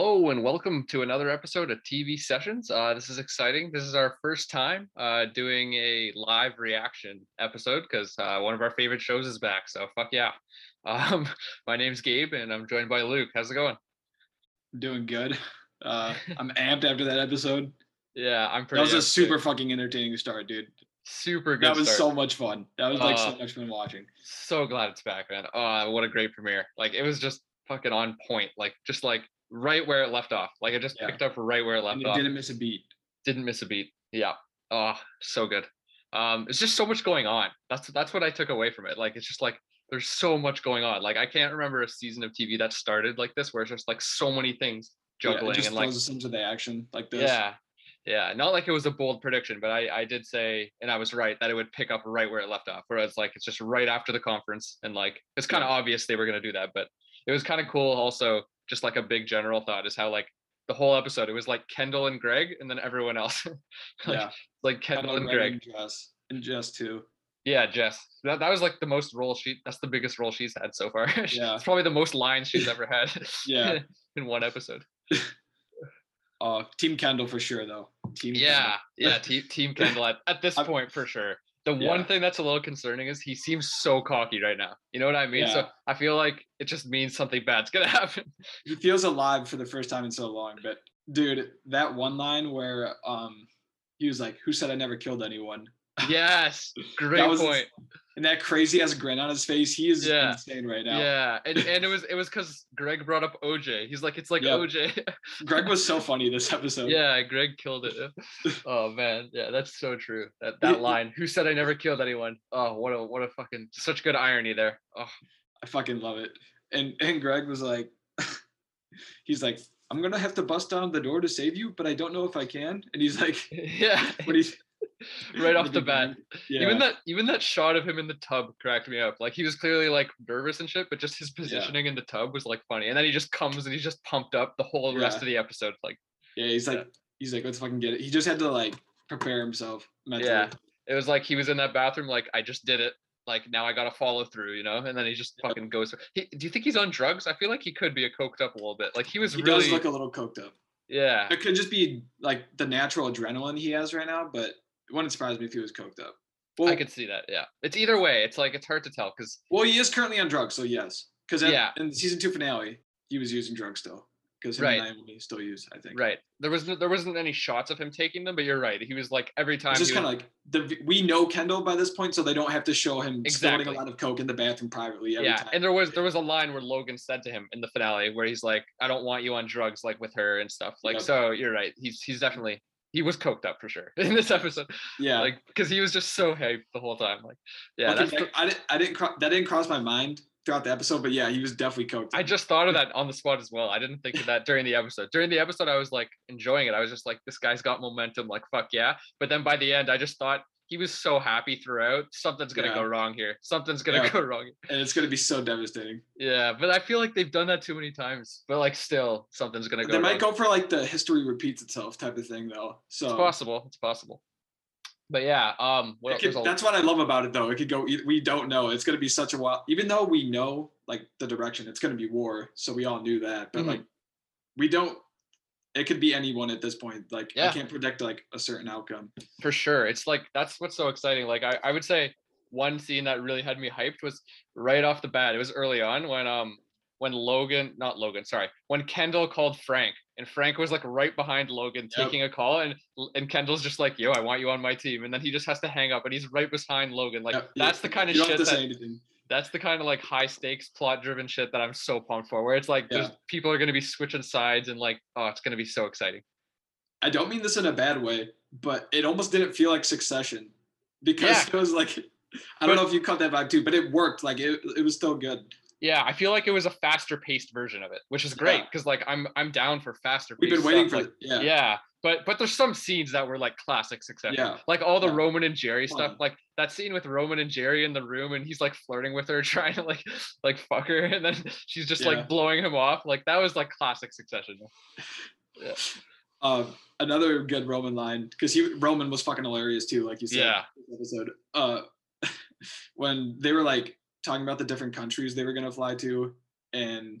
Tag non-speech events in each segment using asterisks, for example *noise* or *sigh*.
Hello and welcome to another episode of TV Sessions. Uh, this is exciting. This is our first time uh, doing a live reaction episode because uh, one of our favorite shows is back. So fuck yeah. *laughs* Um, my name's Gabe and I'm joined by Luke. How's it going? Doing good. Uh, *laughs* I'm amped after that episode. Yeah, I'm pretty. That was a super too. fucking entertaining start, dude. super good. That was start. so much fun. That was like so Uh, much fun watching. so glad it's back, man. Oh, what a great premiere. Like it was just fucking on point. Like just like right where it left off. Like it just Yeah. picked up right where it left And it off. didn't miss a beat. didn't miss a beat. Yeah. Oh, so good. Um, it's just so much going on. That's that's what I took away from it. Like it's just like there's so much going on. Like I can't remember a season of TV that started like this, where it's just like so many things Yeah, juggling it just and like us into the action like this. yeah, yeah. Not like it was a bold prediction, but I I did say, and I was right that it would pick up right where it left off. Whereas like it's just right after the conference, and like it's kind of obvious they were gonna do that, but it was kind of cool. Also, just like a big general thought is how like the whole episode it was like Kendall and Greg, and then everyone else. *laughs* like, yeah. like Kendall and Greg Greg. and Jess. And Jess too. Yeah, Jess. That, that was like the most role she. That's the biggest role she's had so far. *laughs* Yeah. it's probably the most lines she's ever had. *laughs* Yeah. in one episode. Uh, Team Kendall for sure though. Team Yeah, Kendall. yeah. Team Team Kendall at, at this point for sure. The one thing that's a little concerning is he seems so cocky right now. You know what I mean? Yeah. So I feel like it just means something bad's gonna *laughs* happen. He feels alive for the first time in so long. But dude, that one line where um he was like, Who said I never killed anyone? *laughs* yes, great point. And that crazy ass grin on his face, he is Yeah. insane right now. Yeah, and, and it was it was because Greg brought up OJ. He's like, it's like Yep. OJ. *laughs* Greg was so funny this episode. yeah, Greg killed it. *laughs* Oh man, yeah, that's so true. That that *laughs* line. Who said I never killed anyone? Oh, what a what a fucking such good irony there. Oh, I fucking love it. And and Greg was like, he's like, I'm gonna have to bust down the door to save you, but I don't know if I can. And he's like, yeah. when he's *laughs* right off the bat. Yeah, Even that even that shot of him in the tub cracked me up. Like he was clearly like nervous and shit, but just his positioning in the tub was like funny. And then he just comes and he's just pumped up the whole rest of the episode. Like yeah, he's like, Yeah. he's like, let's fucking get it. He just had to like prepare himself mentally. Yeah. it was like he was in that bathroom, like I just did it. Like now I gotta follow through, you know. And then he just fucking goes. He, do you think he's on drugs? I feel like he could be a coked up a little bit. Like he was He really, does look a little coked up. yeah, It could just be like the natural adrenaline he has right now, but it wouldn't surprise me if he was coked up. Well, I could see that. Yeah, it's either way. It's like it's hard to tell because well, he is currently on drugs, so yes. Because Yeah. in the season two finale, he was using drugs still. Because Right. and Naomi still use, I think. right there was no, there wasn't any shots of him taking them, but you're right. He was like every time. It's just kind of like the we know Kendall by this point, so they don't have to show him Exactly. snorting a lot of coke in the bathroom privately every yeah time. and there was there was a line where logan said to him in the finale where he's like i don't want you on drugs like with her and stuff like Yep. so you're right he's he's definitely he was coked up for sure *laughs* in this episode. Yeah, like because he was just so hyped the whole time like yeah Looking that's back, I didn't, I didn't, that didn't cross my mind throughout the episode, but yeah, he was definitely coked. i just thought of that on the spot as well. I didn't think of that during the episode. During the episode i was like enjoying it. I was just like this guy's got momentum like fuck yeah. But then by the end i just thought he was so happy throughout something's gonna Yeah. go wrong here something's gonna Yeah. go wrong and it's gonna be so devastating. yeah but i feel like they've done that too many times but like still something's gonna go They might wrong. go for like the history repeats itself type of thing though. So It's possible. It's possible. But yeah, um, what could- a- that's what I love about it though. It could go. We don't know. It's gonna be such a while. Even though we know like the direction, it's gonna be war. So we all knew that. But Mhm. like, we don't. It could be anyone at this point. Like I can't predict like a certain outcome. for sure. It's like that's what's so exciting. Like I, I would say one scene that really had me hyped was right off the bat. It was early on when um when Logan, not Logan, sorry, when Kendall called Frank, and Frank was like right behind Logan Yep. taking a call, and and Kendall's just like, "Yo, I want you on my team," and then he just has to hang up, and he's right behind Logan. Like Yep, yeah, that's the kind of you shit that. That's the kind of like high stakes plot driven shit that I'm so pumped for. Where it's like there's Yeah. people are gonna be switching sides, and like oh, it's gonna be so exciting. I don't mean this in a bad way, but it almost didn't feel like Succession because Yeah. *laughs* it was like I don't know if you caught that vibe too, but it worked. Like it, it was still good. Yeah, I feel like it was a faster paced version of it, which is great Yeah. because like I'm I'm down for faster. We've been waiting stuff, for like, yeah. yeah. but but there's some scenes that were like classic Succession. Yeah. Like all the Yeah. Roman and Gerri stuff, like that scene with Roman and Gerri in the room and he's like flirting with her, *laughs* trying to like like fuck her, and then she's just Yeah. like blowing him off. Like that was like classic Succession. Yeah. Uh, another good Roman line because he Roman was fucking hilarious too, like you said. Yeah. Episode. Uh, *laughs* when they were like talking about the different countries they were gonna fly to, and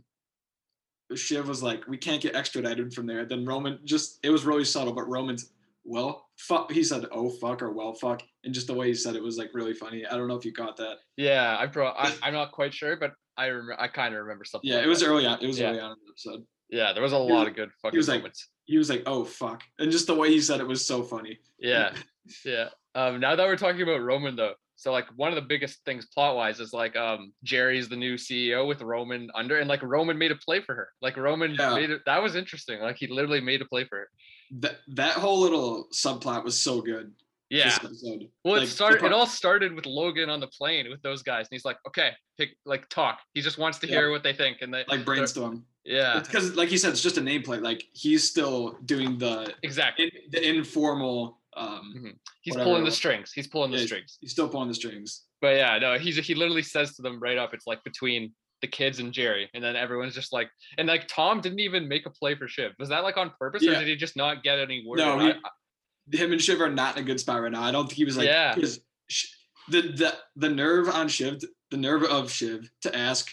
Shiv was like, "We can't get extradited from there." Then Roman just it was really subtle, but Roman's well fuck. He said, "Oh fuck" or "Well fuck," and just the way he said it was like really funny. I don't know if you got that. Yeah, I bro, I, *laughs* I'm not quite sure, but I remember. I kind of remember something. Yeah, like it was that. early on. It was Yeah. early on in the episode. Yeah, there was a was- lot of good fucking was like- moments. He was like, "Oh fuck," and just the way he said it was so funny. Yeah, *laughs* yeah. Um, now that we're talking about Roman though, so like one of the biggest things plot wise is like um Gerri's the new CEO with Roman under, and like Roman made a play for her. Like Roman Yeah. made it. That was interesting. Like he literally made a play for her. That that whole little subplot was so good. Yeah. Well, it Like, the started. It all started with Logan on the plane with those guys, and he's like, "Okay, pick like talk." He just wants to Yeah. hear what they think, and they like brainstorm. yeah, because like you said, it's just a nameplate. Like he's still doing the exactly. in, the informal. Um, He's pulling the strings. He's pulling the Yeah, strings. he's still pulling the strings. But yeah, no, he's he literally says to them right up, it's like between the kids and Gerri, and then everyone's just like, and like Tom didn't even make a play for Shiv. Was that like on purpose, or did he just not get any word? No, he- I- Him and Shiv are not in a good spot right now. I don't think he was like Yeah. because the the the nerve on Shiv, the nerve of Shiv to ask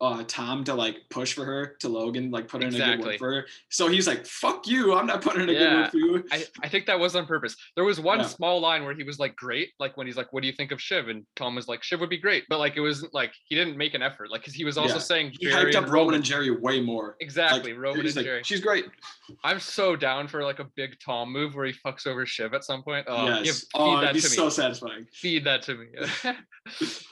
uh Tom to like push for her to Logan, like put in a good word for her. So he's like, "Fuck you! I'm not putting in a good Yeah. word for you." I, I think that was on purpose. There was one Yeah. small line where he was like, "Great," like when he's like, "What do you think of Shiv?" And Tom was like, "Shiv would be great," but like it wasn't like he didn't make an effort, like because he was also Yeah. saying He Gerri hyped up Roman and Gerri way more. exactly Like, Roman and like, Gerri. She's great. I'm so down for like a big Tom move where he fucks over Shiv at some point. Oh, give, feed Oh, that to me. so satisfying. feed that to me. *laughs*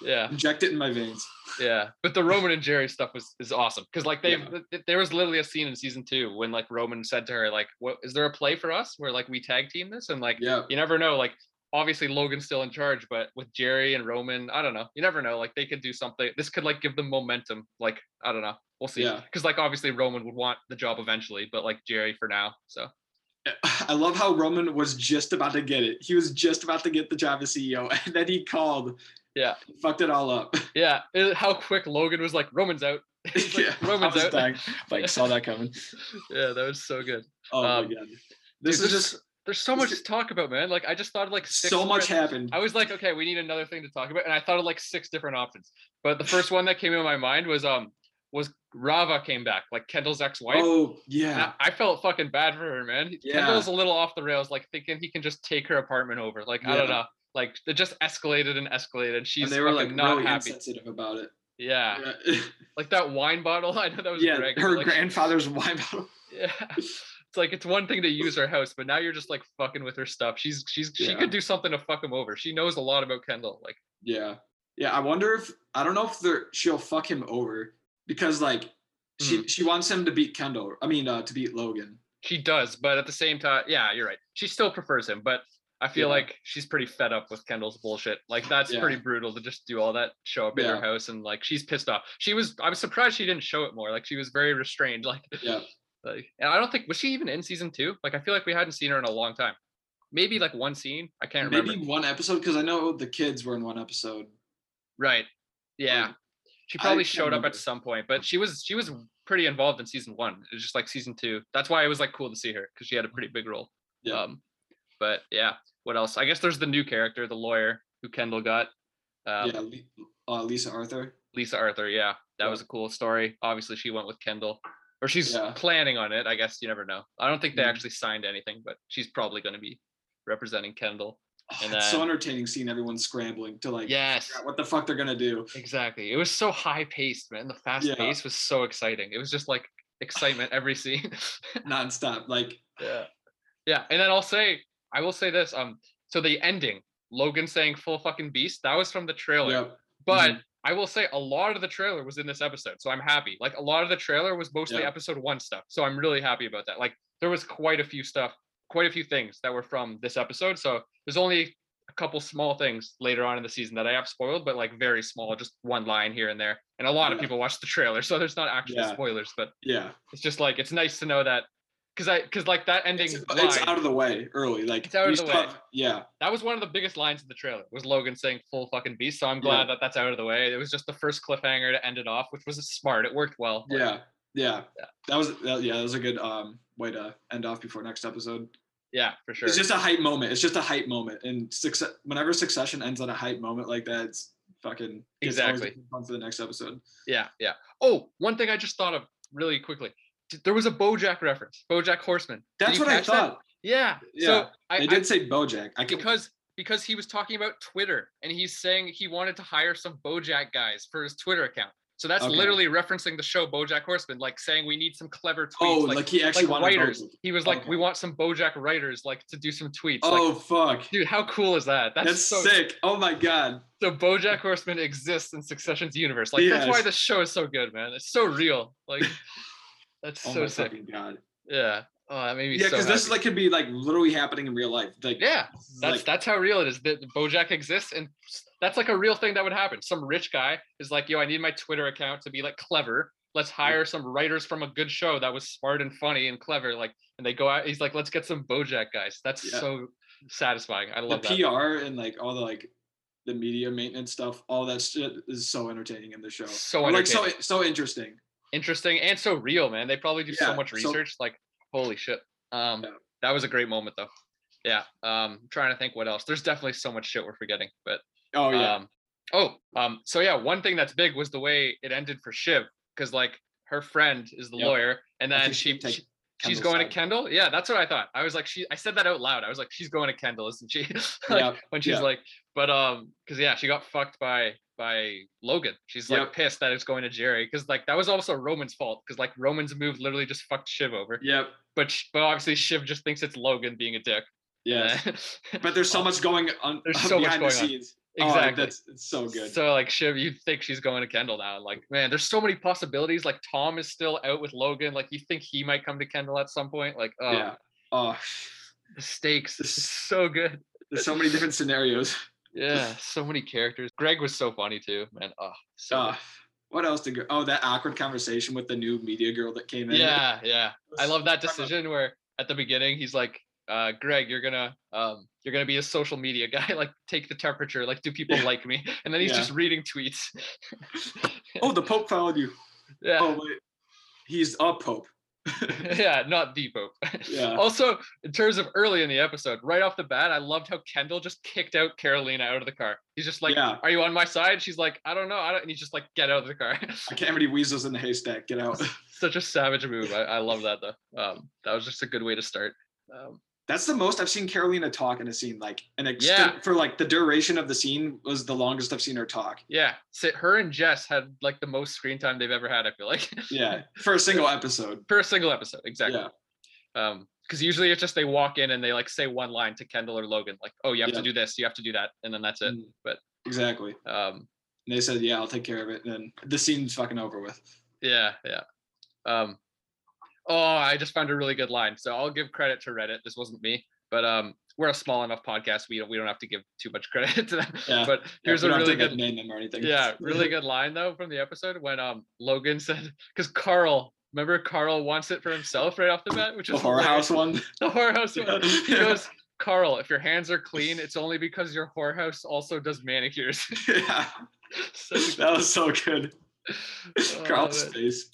yeah, *laughs* Inject it in my veins. yeah. But the Roman and Gerri stuff was is awesome because like they Yeah. th- there was literally a scene in season two when like Roman said to her like, "What is there a play for us where like we tag team this?" And like Yeah. you never know. Like obviously Logan's still in charge, but with Gerri and Roman, I don't know. You never know. Like they could do something. This could like give them momentum. Like I don't know. We'll see. Yeah. Because like obviously Roman would want the job eventually, but like Gerri for now. So eh, *laughs* I love how Roman was just about to get it. He was just about to get the job as CEO, *laughs* and then he called. Yeah. Fucked it all up. *laughs* yeah, it- how quick Logan was like Roman's out. *laughs* Like, yeah. Roman's out. dying. Like *laughs* saw that coming. yeah, that was so good. Oh Um, my god. This Dude, is there's- just There's so much to talk about, man. Like I just thought of like six so much happened. I was like, okay, we need another thing to talk about, and I thought of like six different options. But the first one that came in my mind was um was Rava came back, like Kendall's ex-wife. Oh yeah. I, I felt fucking bad for her, man. Yeah. Kendall's a little off the rails, like thinking he can just take her apartment over. Like I don't know, like it just escalated and escalated. She's and they were like not really happy. insensitive about it. Yeah. Yeah, *laughs* like that wine bottle. *laughs* I know that was yeah Greg. her like, grandfather's wine bottle. *laughs* Yeah. It's like it's one thing to use her house, but now you're just like fucking with her stuff. She's she's she Yeah. could do something to fuck him over. She knows a lot about Kendall. Like Yeah. Yeah. I wonder if I don't know if they're she'll fuck him over because like she Mm-hmm. she wants him to beat Kendall. I mean uh, to beat Logan. she does, but at the same time, yeah, you're right. She still prefers him, but I feel Yeah. like she's pretty fed up with Kendall's bullshit. Like that's Yeah. pretty brutal to just do all that, show up in her house and like she's pissed off. She was I was surprised she didn't show it more. Like she was very restrained. *laughs* Like Yeah. like and I don't think was she even in season two? Like I feel like we hadn't seen her in a long time. Maybe like one scene. I can't remember. Maybe one episode because I know the kids were in one episode. Right. Yeah. Or- She probably showed up remember. at some point, but she was she was pretty involved in season one. It was just like season two. That's why it was like cool to see her because she had a pretty big role. Yeah. Um, but yeah, what else? I guess there's the new character, the lawyer who Kendall got. Um, yeah. Uh, Lisa Arthur. Lisa Arthur. Yeah, that Yeah. was a cool story. Obviously, she went with Kendall, or she's Yeah. planning on it. I guess you never know. I don't think they Mhm. actually signed anything, but she's probably going to be representing Kendall. Oh, And it's so entertaining seeing everyone scrambling to like Yes. out what the fuck they're gonna do. Exactly. It was so high paced, man. The fast Yeah. pace was so exciting. It was just like excitement every scene. *laughs* nonstop. Like yeah. Yeah. And then I'll say, I will say this. Um, so the ending, Logan saying full fucking beast, that was from the trailer. yep. But Mhm. I will say a lot of the trailer was in this episode. So I'm happy. Like a lot of the trailer was mostly Yeah. episode one stuff. So I'm really happy about that. Like there was quite a few stuff, quite a few things that were from this episode. So there's only a couple small things later on in the season that I have spoiled, but like very small, just one line here and there. And a lot of people watched the trailer, *laughs* so there's not actually Yeah. spoilers, but Yeah. it's just like it's nice to know that because I because like that ending It's, line, it's out of the way early. Like It's out of the way. yeah. that was one of the biggest lines in the trailer was Logan saying full fucking beast. So I'm glad Yeah. that that's out of the way. It was just the first cliffhanger to end it off, which was smart. It worked well. Like, Yeah. Yeah. Yeah. That was that, yeah, that was a good um way to end off before next episode. yeah, for sure. It's just a hype moment. It's just a hype moment. And success whenever succession ends on a hype moment like that, it's fucking Exactly. fun for the next episode. Yeah, yeah. Oh, one thing I just thought of. really quickly. There was a BoJack reference, BoJack Horseman. That's what I catch that? thought. Yeah. Yeah, So I, They I did say BoJack. I can because because he was talking about Twitter and he's saying he wanted to hire some BoJack guys for his Twitter account. So that's Okay. literally referencing the show BoJack Horseman, like saying we need some clever tweets. Oh, like, like, he actually like wanted writers. He was like, we want some BoJack writers, like to do some tweets. Oh Like, fuck. dude, how cool is that? That's, That's so sick. Oh my god. so BoJack Horseman exists in Succession's universe. Like that's why Yes. the show is so good, man. It's so real. Like *laughs* that's Oh so my sick. fucking god. Yeah. Oh, that made me Yeah, so because this happy. like could be like literally happening in real life. Like yeah. That's like, that's how real it is. That BoJack exists, and that's like a real thing that would happen. Some rich guy is like, "Yo, I need my Twitter account to be like clever. Let's hire some writers from a good show that was smart and funny and clever." Like, and they go out. He's like, "Let's get some BoJack guys." That's Yeah. so satisfying. I the love that. The PR and like all the like the media maintenance stuff. All that shit is so entertaining in the show. So like so so interesting. Interesting and so real, man. They probably do so Yeah, much so- research. like, holy shit. Um, Yeah. that was a great moment though. Yeah. Um, I'm trying to think what else. There's definitely so much shit we're forgetting, but Oh yeah. Um, oh, um, so yeah, one thing that's big was the way it ended for Shiv, because like her friend is the Yep. lawyer, and then she, she- she's going side. to Kendall. Yeah, that's what I thought. I was like, she, I said that out loud. I was like, she's going to Kendall, isn't she? *laughs* like, Yep, When she's yeah. like, but um, because yeah, she got fucked by by Logan. She's like Yep. pissed that it's going to Gerri, because like that was also Roman's fault, because like Roman's move literally just fucked Shiv over. Yep. But but obviously Shiv just thinks it's Logan being a dick. Yeah. *laughs* But there's so Oh, much going on There's *laughs* so much behind the going on. scenes. Oh, exactly. Oh, that's it's so good. So like Shiv, you think she's going to Kendall now? Like, man, there's so many possibilities. Like Tom is still out with Logan. Like you think he might come to Kendall at some point. Like, oh, yeah. Oh, the stakes. This- It's so good. there's so many different scenarios. Yeah, *laughs* so many characters. Greg was so funny too, man. Oh, so what else to go? Oh, that awkward conversation with the new media girl that came in. yeah, yeah. I love that decision where at the beginning he's like, uh, Greg, you're gonna um you're gonna be a social media *laughs* guy, like take the temperature, like do people Yeah. like me? *laughs* And then he's Yeah. just reading tweets. Oh, the Pope followed you. yeah. Oh wait, he's a Pope. *laughs* yeah, not the *laughs* Pope. Yeah. Also, in terms of early in the episode, right off the bat, I loved how Kendall just kicked out Karolina out of the car. He's just like, Yeah. "Are you on my side?" She's like, "I don't know." I don't. And he's just like, "Get out of the car." I can't have any weasels in the haystack. Get out. *laughs* Such a savage move. I, I love that though. Um, that was just a good way to start. Um, That's the most I've seen Karolina talk in a scene. Like an extent Yeah. for like the duration of the scene was the longest I've seen her talk. yeah, so her and Jess had like the most screen time they've ever had. I feel like Yeah, for a single episode. for a single episode, exactly. Yeah. Um, because usually it's just they walk in and they like say one line to Kendall or Logan, like, "Oh, you have Yeah. to do this, you have to do that," and then that's it. Mm, But exactly. um, And they said, "Yeah, I'll take care of it." And then the scene's fucking over with. Yeah, yeah. Um, oh, I just found a really good line. So I'll give credit to Reddit. This wasn't me, but um, we're a small enough podcast. We don't we don't have to give too much *laughs* credit to them. Yeah, But here's we a really good, name them or anything. yeah, *laughs* really good line though from the episode when um Logan *laughs* said because Karl. Remember, Karl wants it for himself right off the bat, which is The horror hilarious. house one. The whorehouse one. He Yeah. goes, Karl, if your hands are clean, it's only because your whorehouse also does manicures. yeah, a that was so good. Oh, Karl's face.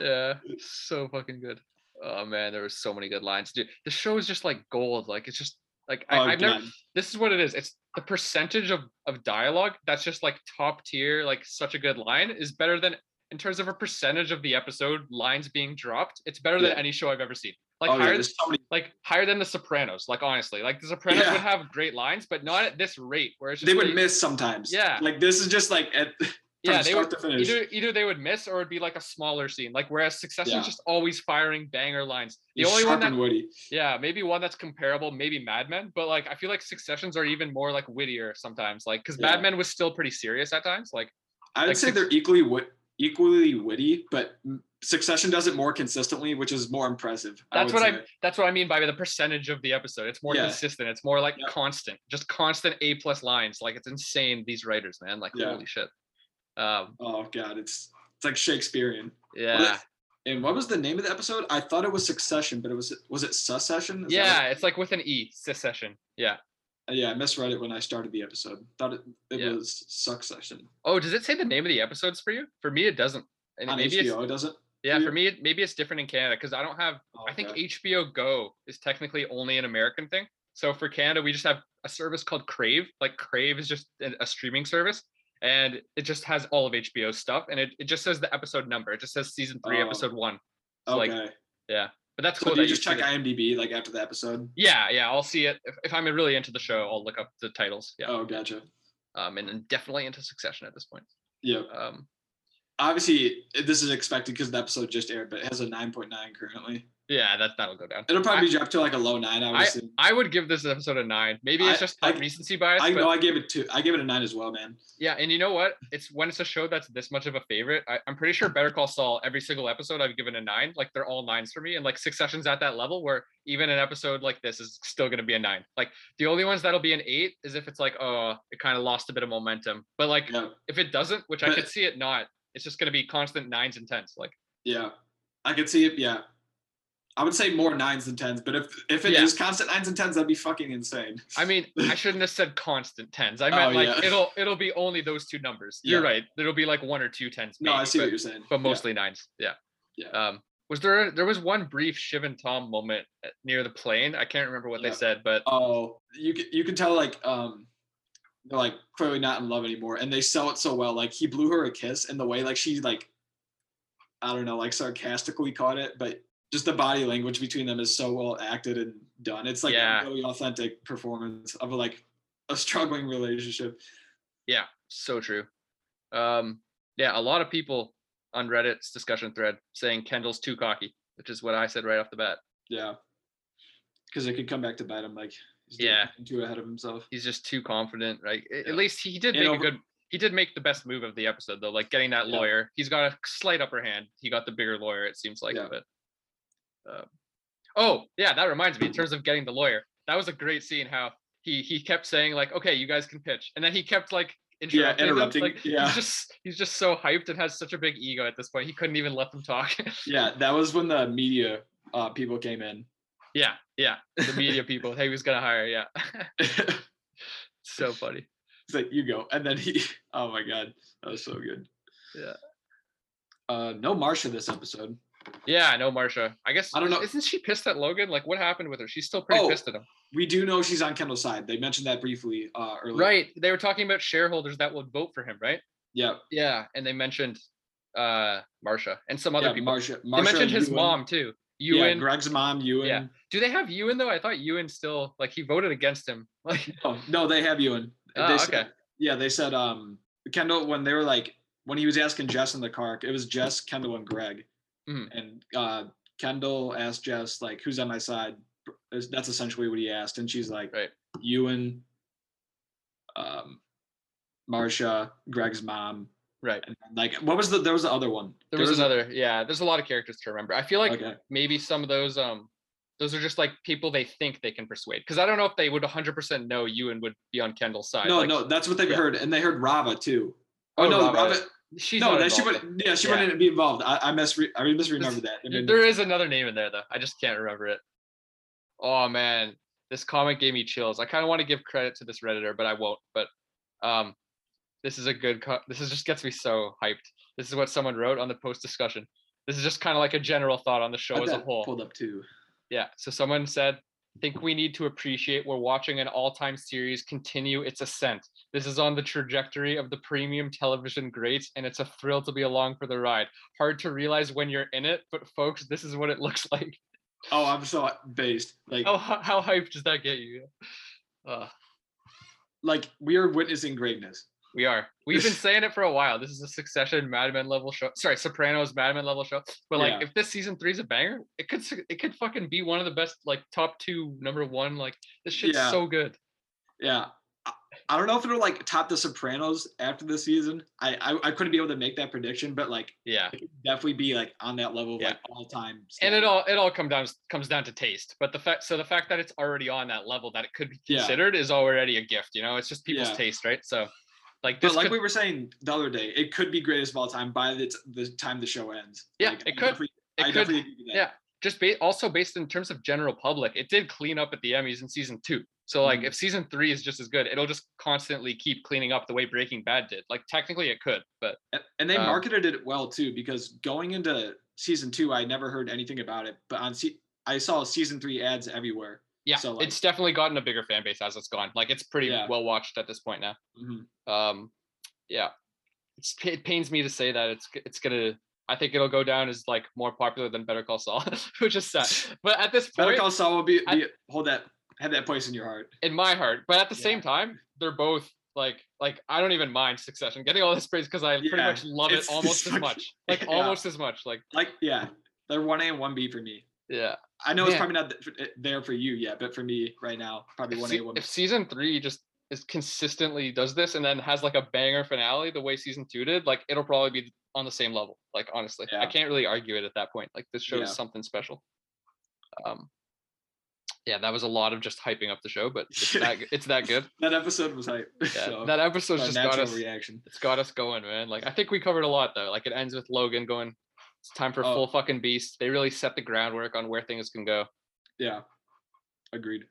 Yeah so fucking good oh man there was so many good lines dude the show is just like gold like it's just like I, Oh, i've never this is what it is it's the percentage of of dialogue that's just like top tier like such a good line is better than in terms of a percentage of the episode lines being dropped it's better Yeah. than any show i've ever seen like oh yeah, higher so many. like higher than the sopranos like honestly like the sopranos Yeah. would have great lines but not at this rate where it's just They would like- miss sometimes. Yeah. like this is just like at yeah they would either either they would miss or it'd be like a smaller scene like whereas succession's Yeah. just always firing banger lines the He's only one that witty. yeah maybe one that's comparable maybe mad men but like i feel like successions are even more like wittier sometimes like because Yeah. mad men was still pretty serious at times like I'd like say six- they're equally wit, equally witty, but Succession does it more consistently, which is more impressive. that's what say. i that's what i mean by the percentage of the episode it's more Yeah. consistent it's more like Yeah. constant just constant a plus lines like it's insane these writers man like Yeah. holy shit um Oh god, it's it's like Shakespearean. yeah And what was the name of the episode? I thought it was Succession, but it was was it Succession? Is yeah it's like with an e secession yeah Uh, yeah, I misread it when I started the episode. Thought it, it Yeah. was Succession oh does it say the name of the episodes for you for me it doesn't and on maybe HBO. It? Yeah, you? for me, it, maybe it's different in Canada because I don't have. Oh, I think okay. HBO Go is technically only an American thing. So for Canada, we just have a service called Crave. Like Crave is just a streaming service, and it just has all of HBO stuff, and it, it just says the episode number. It just says season three, Oh. episode one. So, Okay. like, yeah, but that's so cool. do you that just see check IMDb like after the episode? Yeah, yeah, I'll see it if, if I'm really into the show. I'll look up the titles. Yeah, Oh, gotcha. um, and then definitely into Succession at this point. Yeah. Um, Obviously, this is expected because the episode just aired, but it has a 9.9 currently. Yeah, that that'll go down. It'll probably I- drop to like a low nine. I would. I would give this episode a nine. Maybe it's just I- like recency bias. I but- know I gave it two. I gave it a nine as well, man. Yeah, and you know what? It's when it's a show that's this much of a favorite. I, I'm pretty sure Better Call Saul, every single episode I've given a nine. Like they're all nines for me. And like Succession's at that level where even an episode like this is still gonna be a nine. Like the only ones that'll be an eight is if it's like, oh, it kind of lost a bit of momentum. But like Yeah. if it doesn't, which I could see it not, it's just gonna be constant nines and tens. Like Yeah. I could see it. Yeah. I would say more nines than tens, but if if it is Yeah. constant nines and tens, that'd be fucking insane. I mean, *laughs* I shouldn't have said constant tens. I meant Oh, like yeah. it'll it'll be only those two numbers. You're right. There'll be like one or two tens. No, I see but- what you're saying. but mostly nines. Yeah. Yeah. Um, was there there was one brief Shiv and Tom moment near the plane? I can't remember what they said, but Oh, you can you can tell like um they're like clearly not in love anymore, and they sell it so well. Like he blew her a kiss, and the way like she like I don't know like sarcastically caught it, but just the body language between them is so well acted and done. It's like Yeah. a really authentic performance of like a struggling relationship. yeah, so true. Um, yeah, a lot of people on Reddit's discussion thread saying Kendall's too cocky, which is what I said right off the bat. Yeah, because it could come back to bite him. Like he's Yeah. too ahead of himself. He's just too confident. Right? Yeah. At least he did make over- a good. He did make the best move of the episode though, like getting that Yeah. lawyer. He's got a slight upper hand. He got the bigger lawyer. It seems like, Yeah. but. Uh, oh yeah, that reminds me. In terms of getting the lawyer, that was a great scene. How he he kept saying like, "Okay, you guys can pitch," and then he kept like interrupting. them, interrupting, Like, yeah. He's just he's just so hyped and has such a big ego at this point. He couldn't even let them talk. *laughs* Yeah, that was when the media uh, people came in. yeah, yeah. The media people. Hey, who's gonna hire? Yeah. *laughs* so funny. like you go, and then he. *laughs* Oh my god, that was so good. Yeah. Uh, no Marcia this episode. Yeah, I know Marcia. I guess I don't know- Isn't she pissed at Logan? Like, what happened with her? She's still pretty Oh, pissed at him. We do know she's on Kendall's side. They mentioned that briefly uh, earlier. Right. They were talking about shareholders that would vote for him, right? Yeah. Yeah, and they mentioned uh Marcia and some other yeah, people. Marcia. they mentioned his Ewan. mom too. Yeah, Greg's mom, Ewan. Do they have Ewan though? I thought Ewan still like he voted against him. *laughs* Like, Oh, no, they have Ewan. Oh, they said, okay. Yeah, they said um Kendall when they were like when he was asking Jess in the car, it was Jess, Kendall, and Greg. Mhm. And uh Kendall asked Jess like, "Who's on my side?" That's essentially what he asked, and she's like, Right. "Ewan, um, Marcia, Greg's mom, right. and like what was the there was the other one? There was another. Yeah, there's a lot of characters to remember. I feel like okay. maybe some of those um those are just like people they think they can persuade. Because I don't know if they would 100% know Ewan would be on Kendall's side. No, like, no, that's what they've yeah. heard, and they heard Rava too. Oh, Oh, no, Rava. Rava. She's no, that she involved, would. Yeah, she Yeah. wouldn't be involved. I, I misre- I misremembered There's- that. I mean, There is another name in there though. I just can't remember it. Oh man, this comment gave me chills. I kind of want to give credit to this redditor, but I won't. But um, this is a good. Co- this is just gets me so hyped. This is what someone wrote on the post discussion. This is just kind of like a general thought on the show as a whole. pulled up too. Yeah. So someone said, think we need to appreciate we're watching an all-time series continue its ascent. This is on the trajectory of the premium television greats, and it's a thrill to be along for the ride. Hard to realize when you're in it, but folks, this is what it *laughs* looks like. Oh, I'm so based. Like, How how, how hyped does that get you? Uh, like we are witnessing greatness. We are. We've been saying it for a while. This is a Succession Mad Men level show. Sorry, Sopranos Mad Men level show. But like, Yeah. if this season three is a banger, it could it could fucking be one of the best like top two number one. Like this shit's Yeah. so good. Yeah. I, I don't know if it'll like top the Sopranos after the season. I, I I couldn't be able to make that prediction, but like Yeah. it could definitely be like on that level Yeah. like all time. and it all it all comes down comes down to taste but the fact so the fact that it's already on that level that it could be considered is already a gift you know it's just people's taste right so like But like could, we were saying the other day, it could be greatest of all time by the, t- the time the show ends. Yeah, Like, it I could. definitely- it I could definitely agree with that. yeah. just ba- also based in terms of general public it did clean up at the emmys in season two so like Mhm. if season three is just as good it'll just constantly keep cleaning up the way breaking bad did like technically it could but And they Um, marketed it well too, because going into season two, I never heard anything about it, but on se- I saw season three ads everywhere. Yeah So, like- it's definitely gotten a bigger fan base as it's gone like it's pretty Yeah. well watched at this point now Mhm. um yeah, it's, it pains me to say that it's it's gonna. I think it'll go down as like more popular than Better Call Saul, *laughs* which is sad. *laughs* But at this point, Better Call Saul will be, be hold that have that place in your heart. in my heart, but at the same time, they're both like like I don't even mind Succession getting all this praise because I pretty much love it almost *laughs* as much, like yeah. almost as much. Like Like yeah, they're one A and one B for me. Yeah, I know it's probably not there for you yet, but for me right now, probably one A one if season three just is consistently does this and then has like a banger finale the way season two did, like it'll probably be on the same level. Like honestly, I can't really argue it at that point. Like this show is something special. Um, yeah, that was a lot of just hyping up the show, but it's *laughs* that it's that good. That episode was hype. *laughs* Yeah, so, that episode's just got us. reaction. It's got us going, man. Like I think we covered a lot though. Like it ends with Logan going, "It's time for Oh. full fucking beast." They really set the groundwork on where things can go. Yeah, agreed.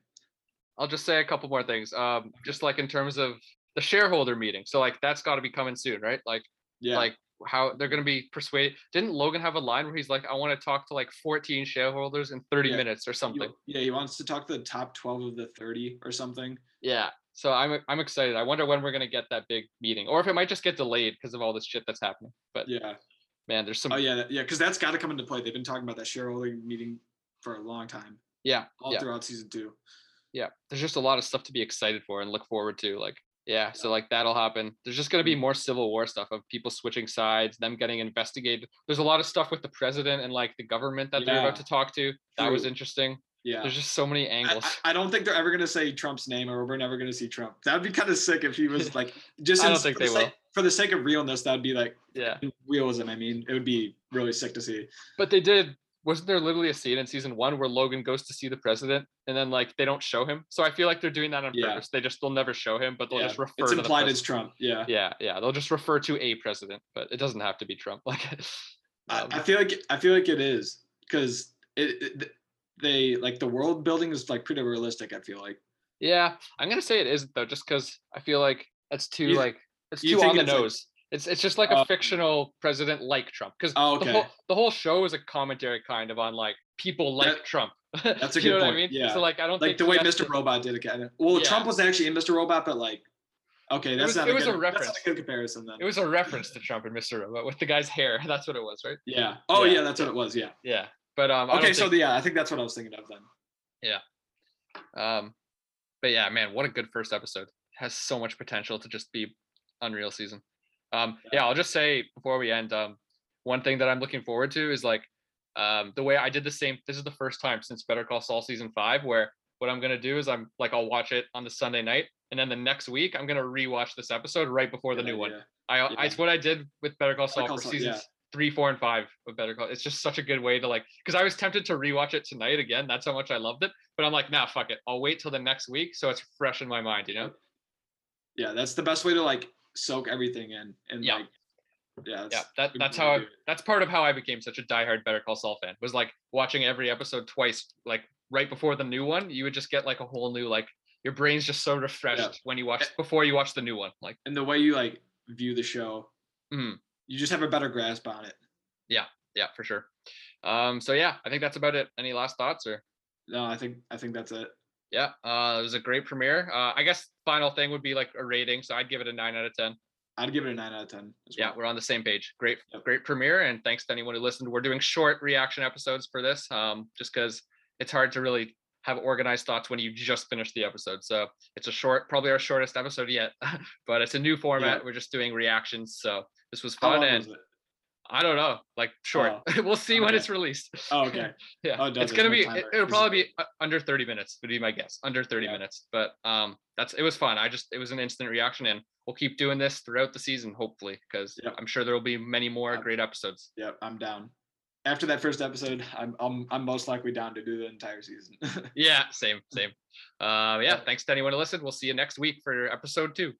I'll just say a couple more things. Um, just like in terms of the shareholder meeting. So like that's got to be coming soon, right? Like Yeah, like how they're gonna be persuaded. Didn't Logan have a line where he's like, "I want to talk to like 14 shareholders in 30 Yeah, minutes or something." yeah, he wants to talk to the top twelve of the thirty or something. Yeah. So I'm I'm excited. I wonder when we're gonna get that big meeting, or if it might just get delayed because of all this shit that's happening. But Yeah. Man, there's some Oh yeah, yeah, because that's got to come into play. They've been talking about that shareholder meeting for a long time, yeah all yeah. throughout season two. yeah there's just a lot of stuff to be excited for and look forward to like yeah so like that'll happen there's just going to be Mm. more civil war stuff of people switching sides them getting investigated there's a lot of stuff with the president and like the government that they're about to talk to that was interesting Yeah. there's just so many angles I- I don't think they're ever gonna say Trump's name, or we're never gonna see Trump. That'd be kind of sick if he was *laughs* like just. I in- don't think they sake- For the sake of realness, that'd be like yeah realism. I mean, it would be really sick to see. but they did wasn't there literally a scene in season one where logan goes to see the president and then like they don't show him so i feel like they're doing that on Yeah. purpose they just they'll never show him but they'll Yeah, just refer It's implied as. Trump. Yeah. yeah yeah they'll just refer to a president but it doesn't have to be trump *laughs* like I, um, I feel like I feel like it is because it, it they like the world building is like pretty realistic. I feel like. Yeah, I'm gonna say it isn't though, just because I feel like that's too You- like it's too on the it's like- nose. it's it's just like a Oh. fictional president like Trump because Oh, the whole the whole show is a commentary kind of on like people like That- Trump. *laughs* that's a you know good what I point, mean? yeah. So like I don't Like think the way Mr. Robot did it. Kind of. Well, Yeah. Trump was actually in Mr. Robot, but like, okay, that's was- not. it a was a good, That's not reference. a good comparison then. It was a reference to Trump and Mr. Robot with the guy's hair. *laughs* That's what it was, right? Yeah. Oh Yeah. yeah, that's what it was. Yeah. Yeah. But um, Okay, so think- the, yeah, I think that's what I was thinking of then. Yeah. Um, but yeah, man, what a good first episode. Has so much potential to just be unreal season. Um, yeah, I'll just say before we end, um, one thing that I'm looking forward to is like um the way I did the same. This is the first time since Better Call Saul season five where what I'm gonna do is I'm like I'll watch it on the Sunday night, and then the next week I'm gonna rewatch this episode right before the Good new one. idea. I, I it's what I did with Better Call Saul Call for seasons yeah. three, four, and five of Better Call. It's just such a good way to like because I was tempted to rewatch it tonight again. That's how much I loved it. But I'm like, nah, fuck it. I'll wait till the next week so it's fresh in my mind. You know? Yeah, that's the best way to like soak everything in and Yeah. like, yeah, Yeah. that's That that's how I, that's part of how I became such a diehard Better Call Saul fan. Was like watching every episode twice, like right before the new one. You would just get like a whole new like your brain's just so refreshed when you watch before you watch the new one. Like, and the way you like view the show, Mhm. you just have a better grasp on it. Yeah, yeah, for sure. Um, so yeah, I think that's about it. Any last thoughts or? No, I think I think that's it. Yeah, uh, it was a great premiere. Uh, I guess final thing would be like a rating. So I'd give it a nine out of ten. I'd give it a nine out of ten. Yeah, we're on the same page. Great, Yep. great premiere, and thanks to anyone who listened. We're doing short reaction episodes for this, um, just because it's hard to really have organized thoughts when you just finished the episode. So it's a short, probably our shortest episode yet, *laughs* but it's a new format. We're just doing reactions. So this was fun, and was? I don't know, like short. *laughs* we'll see when it's released. Oh, *laughs* okay. yeah, Oh, it's gonna be. It, will probably be under thirty minutes. Would be my guess. Under thirty Yeah. minutes. But um, that's it was fun. I just it was an instant reaction, and we'll keep doing this throughout the season, hopefully, because Yep. I'm sure there will be many more great episodes. Yeah, I'm down. After that first episode, I'm I'm I'm most likely down to do the entire season. *laughs* Yeah, same, same. Uh, yeah, thanks to anyone who listened. We'll see you next week for episode two.